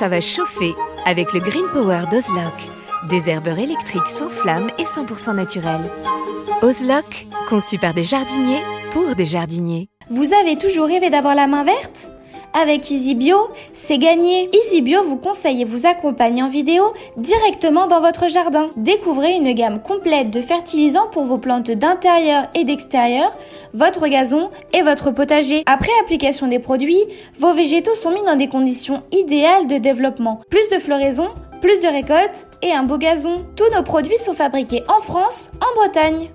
ça va chauffer avec le Green Power d'Ozlock. Des herbeurs électriques sans flamme et 100% naturels. Ozlock, conçu par des jardiniers pour des jardiniers. Vous avez toujours rêvé d'avoir la main verte? Avec EasyBio, c'est gagné. EasyBio vous conseille et vous accompagne en vidéo directement dans votre jardin. Découvrez une gamme complète de fertilisants pour vos plantes d'intérieur et d'extérieur, votre gazon et votre potager. Après application des produits, vos végétaux sont mis dans des conditions idéales de développement. Plus de floraison, plus de récoltes et un beau gazon. Tous nos produits sont fabriqués en France, en Bretagne.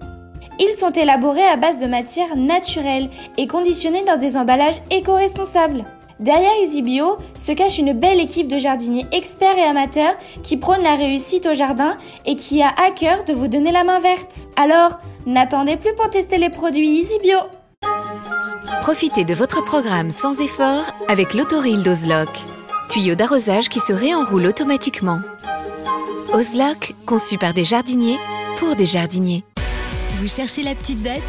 Ils sont élaborés à base de matières naturelles et conditionnés dans des emballages éco-responsables. Derrière EasyBio se cache une belle équipe de jardiniers experts et amateurs qui prônent la réussite au jardin et qui a à cœur de vous donner la main verte. Alors, n'attendez plus pour tester les produits EasyBio. Profitez de votre programme sans effort avec l'autoril d'Ozlock. Tuyau d'arrosage qui se réenroule automatiquement. Ozlock, conçu par des jardiniers pour des jardiniers. Vous cherchez la petite bête?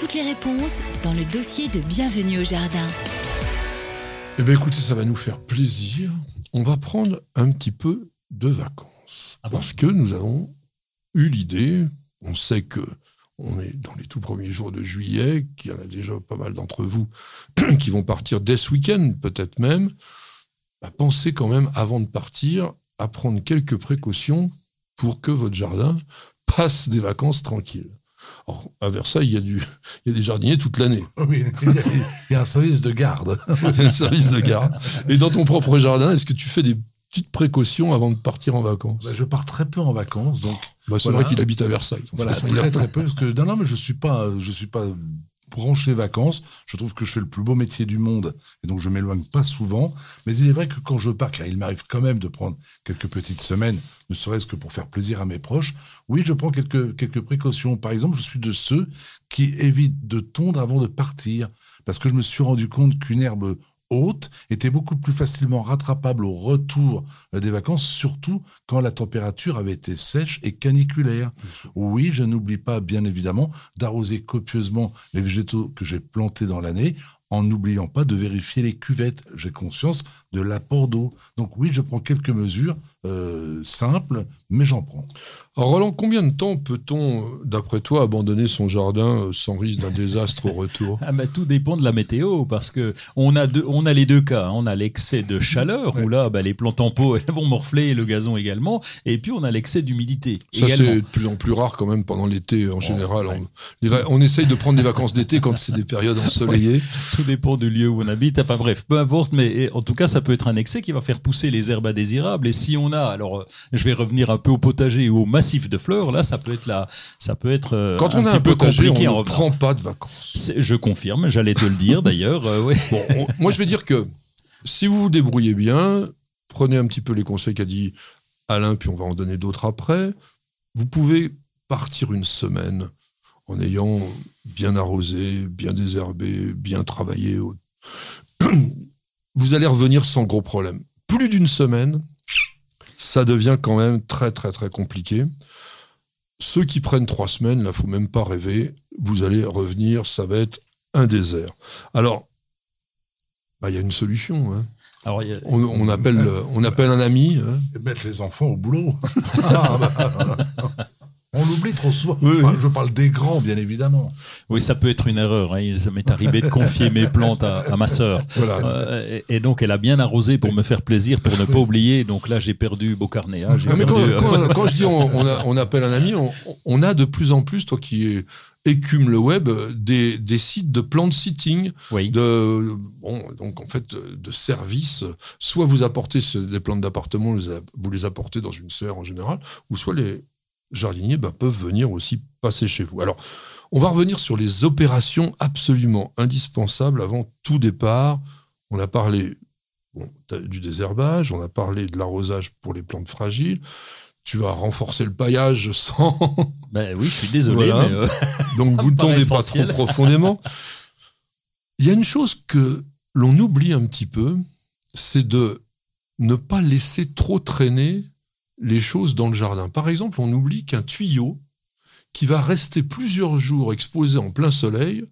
Toutes les réponses dans le dossier de Bienvenue au Jardin. Eh bien, écoutez, ça va nous faire plaisir. On va prendre un petit peu de vacances. Ah bon parce que nous avons eu l'idée, on sait que on est dans les tout premiers jours de juillet, qu'il y en a déjà pas mal d'entre vous qui vont partir dès ce week-end, peut-être même, à penser quand même, avant de partir, à prendre quelques précautions pour que votre jardin passe des vacances tranquilles. Or, à Versailles, il y a, du, il y a des jardiniers toute l'année. Oui, il y, a, un service de garde. Il y a un service de garde. Et dans ton propre jardin, est-ce que tu fais des petites précautions avant de partir en vacances? Bah, je pars très peu en vacances, donc Bah, C'est voilà. vrai qu'il habite à Versailles. Voilà, façon, très très peu. Parce que non, non, mais je suis pas, je suis pas branché vacances. Je trouve que je fais le plus beau métier du monde, et donc je m'éloigne pas souvent. Mais il est vrai que quand je pars, car il m'arrive quand même de prendre quelques petites semaines, ne serait-ce que pour faire plaisir à mes proches. Oui, je prends quelques quelques précautions. Par exemple, je suis de ceux qui évitent de tondre avant de partir, parce que je me suis rendu compte qu'une herbe était beaucoup plus facilement rattrapable au retour des vacances, surtout quand la température avait été sèche et caniculaire. Oui, je n'oublie pas, bien évidemment, d'arroser copieusement les végétaux que j'ai plantés dans l'année, en n'oubliant pas de vérifier les cuvettes. J'ai conscience de l'apport d'eau. Donc oui, je prends quelques mesures euh, simples, mais j'en prends. Alors Roland, combien de temps peut-on, d'après toi, abandonner son jardin euh, sans risque d'un désastre au retour? Ah bah, tout dépend de la météo parce que on a deux, on a les deux cas. hein. On a l'excès de chaleur où là, bah, les plantes en pot elles vont morfler, et le gazon également, et puis on a l'excès d'humidité Ça, également. c'est de plus en plus rare quand même pendant l'été en général. ouais. On, essaye de prendre des vacances d'été quand c'est des périodes ensoleillées. Dépend du lieu où on habite. Enfin bref, peu importe, mais en tout cas, ça peut être un excès qui va faire pousser les herbes indésirables. Et si on a, alors, euh, je vais revenir un peu au potager ou au massif de fleurs, là, ça peut être là, ça peut être euh, Quand on a un peu potager, on compliqué en ne prend pas de vacances. Je confirme, j'allais te le dire d'ailleurs. euh, ouais. Bon, on- moi, je vais dire que si vous vous débrouillez bien, prenez un petit peu les conseils qu'a dit Alain, puis on va en donner d'autres après. Vous pouvez partir une semaine en ayant bien arrosé, bien désherbé, bien travaillé. Vous allez revenir sans gros problème. Plus d'une semaine, ça devient quand même très, très, très compliqué. Ceux qui prennent trois semaines, là, faut même pas rêver. Vous allez revenir, ça va être un désert. Alors, bah, il y a une solution. hein. Alors, a- On, on appelle, on appelle un ami. hein. Et mettre les enfants au boulot. Ah, bah, on l'oublie trop souvent. Oui, je, parle, oui. je parle des grands, bien évidemment. oui, ça peut être une erreur. hein. Ça m'est arrivé de confier mes plantes à, à ma sœur. Voilà. Euh, et, et donc, elle a bien arrosé pour me faire plaisir, pour ne pas oublier. Donc là, j'ai perdu beau carnet. hein. J'ai Non, mais quand, perdu, euh, quand- quand je dis on, on a- on appelle un ami, on, on a de plus en plus, toi qui es- écume le web, des, des sites de plant sitting, oui. de, bon, donc en fait de services. Soit vous apportez ce- des plantes d'appartement, vous les a- vous les apportez dans une serre en général, ou soit les jardiniers bah, peuvent venir aussi passer chez vous. Alors, on va revenir sur les opérations absolument indispensables avant tout départ. On a parlé bon, du désherbage, on a parlé de l'arrosage pour les plantes fragiles. Tu vas renforcer le paillage sans. Ben oui, je suis désolé. Voilà. mais, euh, Donc vous ne tombez pas trop profondément. Il y a une chose que l'on oublie un petit peu, c'est de ne pas laisser trop traîner les choses dans le jardin. Par exemple, on oublie qu'un tuyau qui va rester plusieurs jours exposé en plein soleil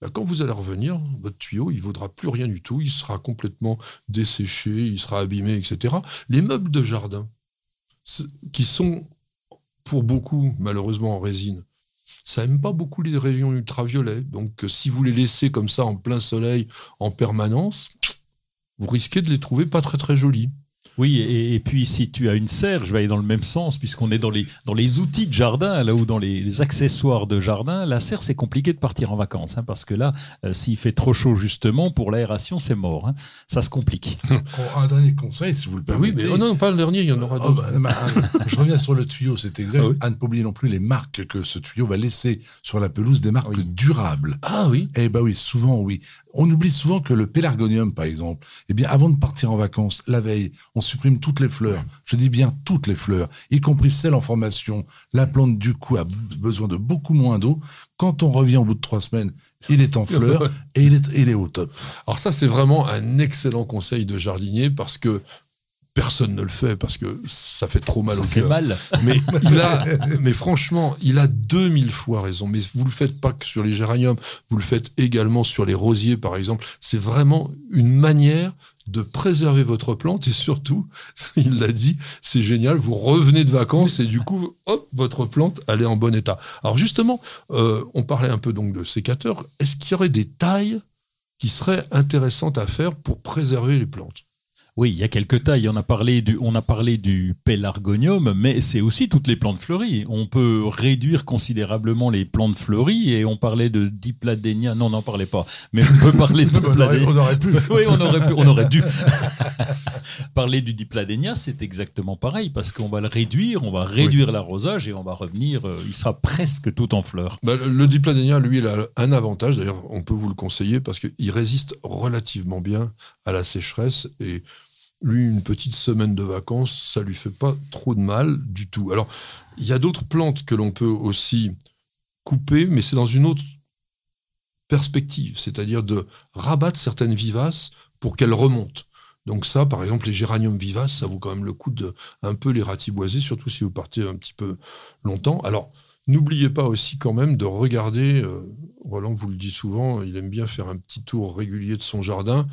bah, quand vous allez revenir, votre tuyau, il vaudra plus rien du tout, il sera complètement desséché, il sera abîmé, etc. Les meubles de jardin, qui sont pour beaucoup malheureusement en résine, ça n'aime pas beaucoup les rayons ultraviolets. Donc si vous les laissez comme ça en plein soleil en permanence, vous risquez de les trouver pas très très jolis. Oui, et, puis si tu as une serre, je vais aller dans le même sens, puisqu'on est dans les, dans les outils de jardin, là où dans les, accessoires de jardin, la serre, c'est compliqué de partir en vacances, hein, parce que là, euh, s'il fait trop chaud, justement, pour l'aération, c'est mort. Hein. Ça se complique. Un dernier conseil, si vous le permettez. Oui, mais oh non, pas le dernier, il y en aura oh, d'autres. Bah, bah, je reviens sur le tuyau, c'est exact. Ah à ne pas oublier non plus les marques que ce tuyau va laisser sur la pelouse, des marques durables. Ah oui Eh bien oui, souvent, oui. On oublie souvent que le pélargonium, par exemple, eh bien, avant de partir en vacances, la veille, on supprime toutes les fleurs. Je dis bien toutes les fleurs, y compris celles en formation. La plante, du coup, a besoin de beaucoup moins d'eau. Quand on revient au bout de trois semaines, il est en fleurs et il est, il est au top. Alors ça, c'est vraiment un excellent conseil de jardinier parce que personne ne le fait parce que ça fait trop mal ça au fait mal. Mais, il a, mais franchement, il a 2000 fois raison. Mais vous le faites pas que sur les géraniums, vous le faites également sur les rosiers, par exemple. C'est vraiment une manière de préserver votre plante et surtout, il l'a dit, c'est génial, vous revenez de vacances et du coup, hop, votre plante, elle est en bon état. Alors justement, euh, on parlait un peu donc de sécateurs. Est-ce qu'il y aurait des tailles qui seraient intéressantes à faire pour préserver les plantes? Oui, il y a quelques tailles. On a parlé du, on a parlé du pélargonium, mais c'est aussi toutes les plantes fleuries. On peut réduire considérablement les plantes fleuries et on parlait de dipladénia. Non, on n'en parlait pas. Mais on peut parler de on, aurait, on aurait pu. oui, on aurait pu, on aurait dû. parler du dipladénia, c'est exactement pareil parce qu'on va le réduire, on va réduire l'arrosage et on va revenir. Euh, il sera presque tout en fleurs. Bah, le, dipladénia, lui, il a un avantage. D'ailleurs, on peut vous le conseiller parce qu'il résiste relativement bien à la sécheresse et lui, une petite semaine de vacances, ça lui fait pas trop de mal du tout. Alors, il y a d'autres plantes que l'on peut aussi couper, mais c'est dans une autre perspective, c'est-à-dire de rabattre certaines vivaces pour qu'elles remontent. Donc ça, par exemple, les géraniums vivaces, ça vaut quand même le coup de un peu les ratiboiser, surtout si vous partez un petit peu longtemps. Alors, n'oubliez pas aussi quand même de regarder, euh, Roland vous le dit souvent, il aime bien faire un petit tour régulier de son jardin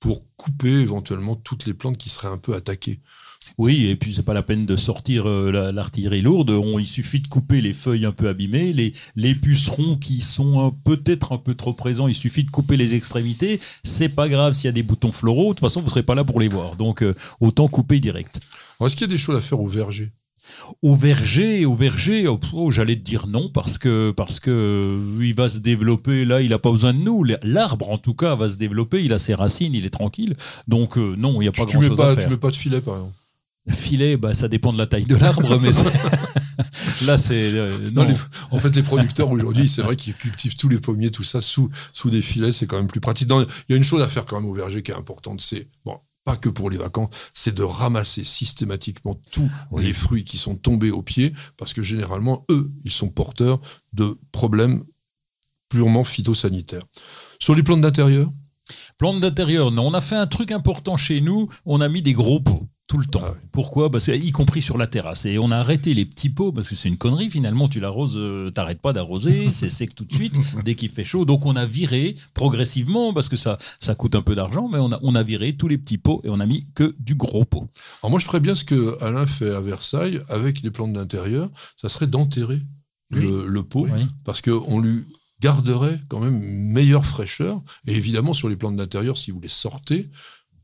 pour couper éventuellement toutes les plantes qui seraient un peu attaquées. Oui, et puis c'est pas la peine de sortir euh, l'artillerie lourde. il suffit de couper les feuilles un peu abîmées, les, les pucerons qui sont peut-être un peu trop présents. Il suffit de couper les extrémités. C'est pas grave s'il y a des boutons floraux. De toute façon, vous serez pas là pour les voir. Donc euh, autant couper direct. Est-ce qu'il y a des choses à faire au verger? Au verger, au verger, oh, oh, j'allais te dire non parce que parce que euh, il va se développer. Là, il n'a pas besoin de nous. L'arbre, en tout cas, va se développer. Il a ses racines, il est tranquille. Donc euh, non, il n'y a pas grand chose à faire. Tu mets pas de filet, par exemple. Filet, bah, ça dépend de la taille de l'arbre, mais là, c'est. Euh, en fait, les producteurs aujourd'hui, c'est vrai qu'ils cultivent tous les pommiers, tout ça sous, sous des filets, c'est quand même plus pratique. Il y a une chose à faire quand même au verger qui est importante, c'est bon, pas que pour les vacances, c'est de ramasser systématiquement tous les fruits qui sont tombés au pied, parce que généralement, eux, ils sont porteurs de problèmes purement phytosanitaires. Sur les plantes d'intérieur? Plantes d'intérieur, non. On a fait un truc important chez nous, on a mis des gros pots tout le temps. Ah Pourquoi? Bah, Y compris sur la terrasse. Et on a arrêté les petits pots, parce que c'est une connerie, finalement, tu l'arroses, euh, t'arrêtes pas d'arroser, c'est sec tout de suite, dès qu'il fait chaud. Donc on a viré progressivement, parce que ça, ça coûte un peu d'argent, mais on a, on a viré tous les petits pots et on a mis que du gros pot. Alors moi, je ferais bien ce que Alain fait à Versailles, avec les plantes d'intérieur, ça serait d'enterrer le, pot, parce qu'on lui garderait quand même une meilleure fraîcheur. Et évidemment, sur les plantes d'intérieur, si vous les sortez,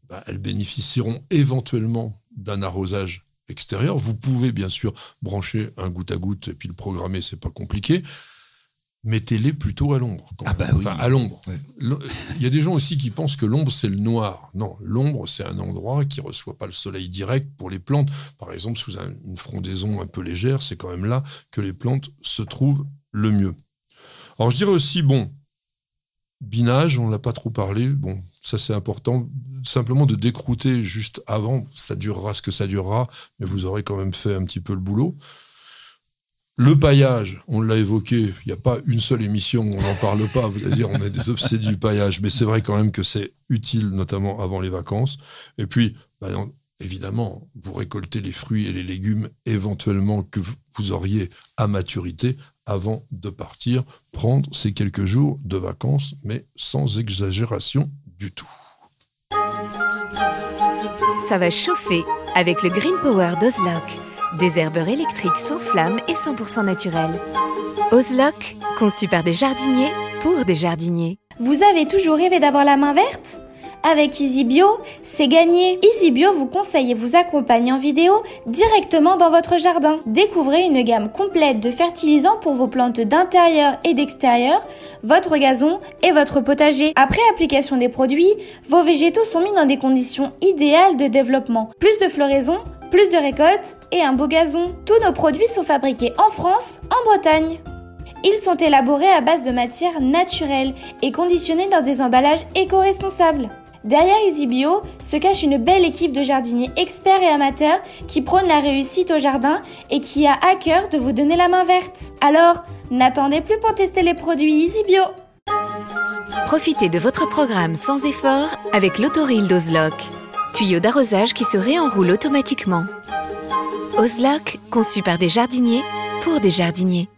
bah, elles bénéficieront éventuellement d'un arrosage extérieur. Vous pouvez bien sûr brancher un goutte à goutte et puis le programmer, c'est pas compliqué. Mettez-les plutôt à l'ombre. Ah bah enfin, à l'ombre. Il y a des gens aussi qui pensent que l'ombre c'est le noir. Non, l'ombre c'est un endroit qui reçoit pas le soleil direct pour les plantes. Par exemple, sous une frondaison un peu légère, c'est quand même là que les plantes se trouvent le mieux. Alors je dirais aussi, bon, binage, on l'a pas trop parlé. Bon, ça c'est important. Simplement de décrouter juste avant, ça durera ce que ça durera, mais vous aurez quand même fait un petit peu le boulot. Le paillage, on l'a évoqué, il n'y a pas une seule émission où on n'en parle pas. Vous allez dire, on est des obsédés du paillage, mais c'est vrai quand même que c'est utile, notamment avant les vacances. Et puis, bah, évidemment, vous récoltez les fruits et les légumes éventuellement que vous auriez à maturité avant de partir prendre ces quelques jours de vacances, mais sans exagération du tout. Ça va chauffer avec le Green Power d'Ozlock. Des herbeurs électriques sans flamme et 100% naturels. Ozlock, conçu par des jardiniers pour des jardiniers. Vous avez toujours rêvé d'avoir la main verte? Avec EasyBio, c'est gagné. EasyBio vous conseille et vous accompagne en vidéo directement dans votre jardin. Découvrez une gamme complète de fertilisants pour vos plantes d'intérieur et d'extérieur, votre gazon et votre potager. Après application des produits, vos végétaux sont mis dans des conditions idéales de développement. Plus de floraison, plus de récoltes et un beau gazon. Tous nos produits sont fabriqués en France, en Bretagne. Ils sont élaborés à base de matières naturelles et conditionnés dans des emballages éco-responsables. Derrière EasyBio se cache une belle équipe de jardiniers experts et amateurs qui prônent la réussite au jardin et qui a à cœur de vous donner la main verte. Alors, n'attendez plus pour tester les produits EasyBio. Profitez de votre programme sans effort avec l'autoril d'Ozlock. Tuyau d'arrosage qui se réenroule automatiquement. Ozlock, conçu par des jardiniers pour des jardiniers.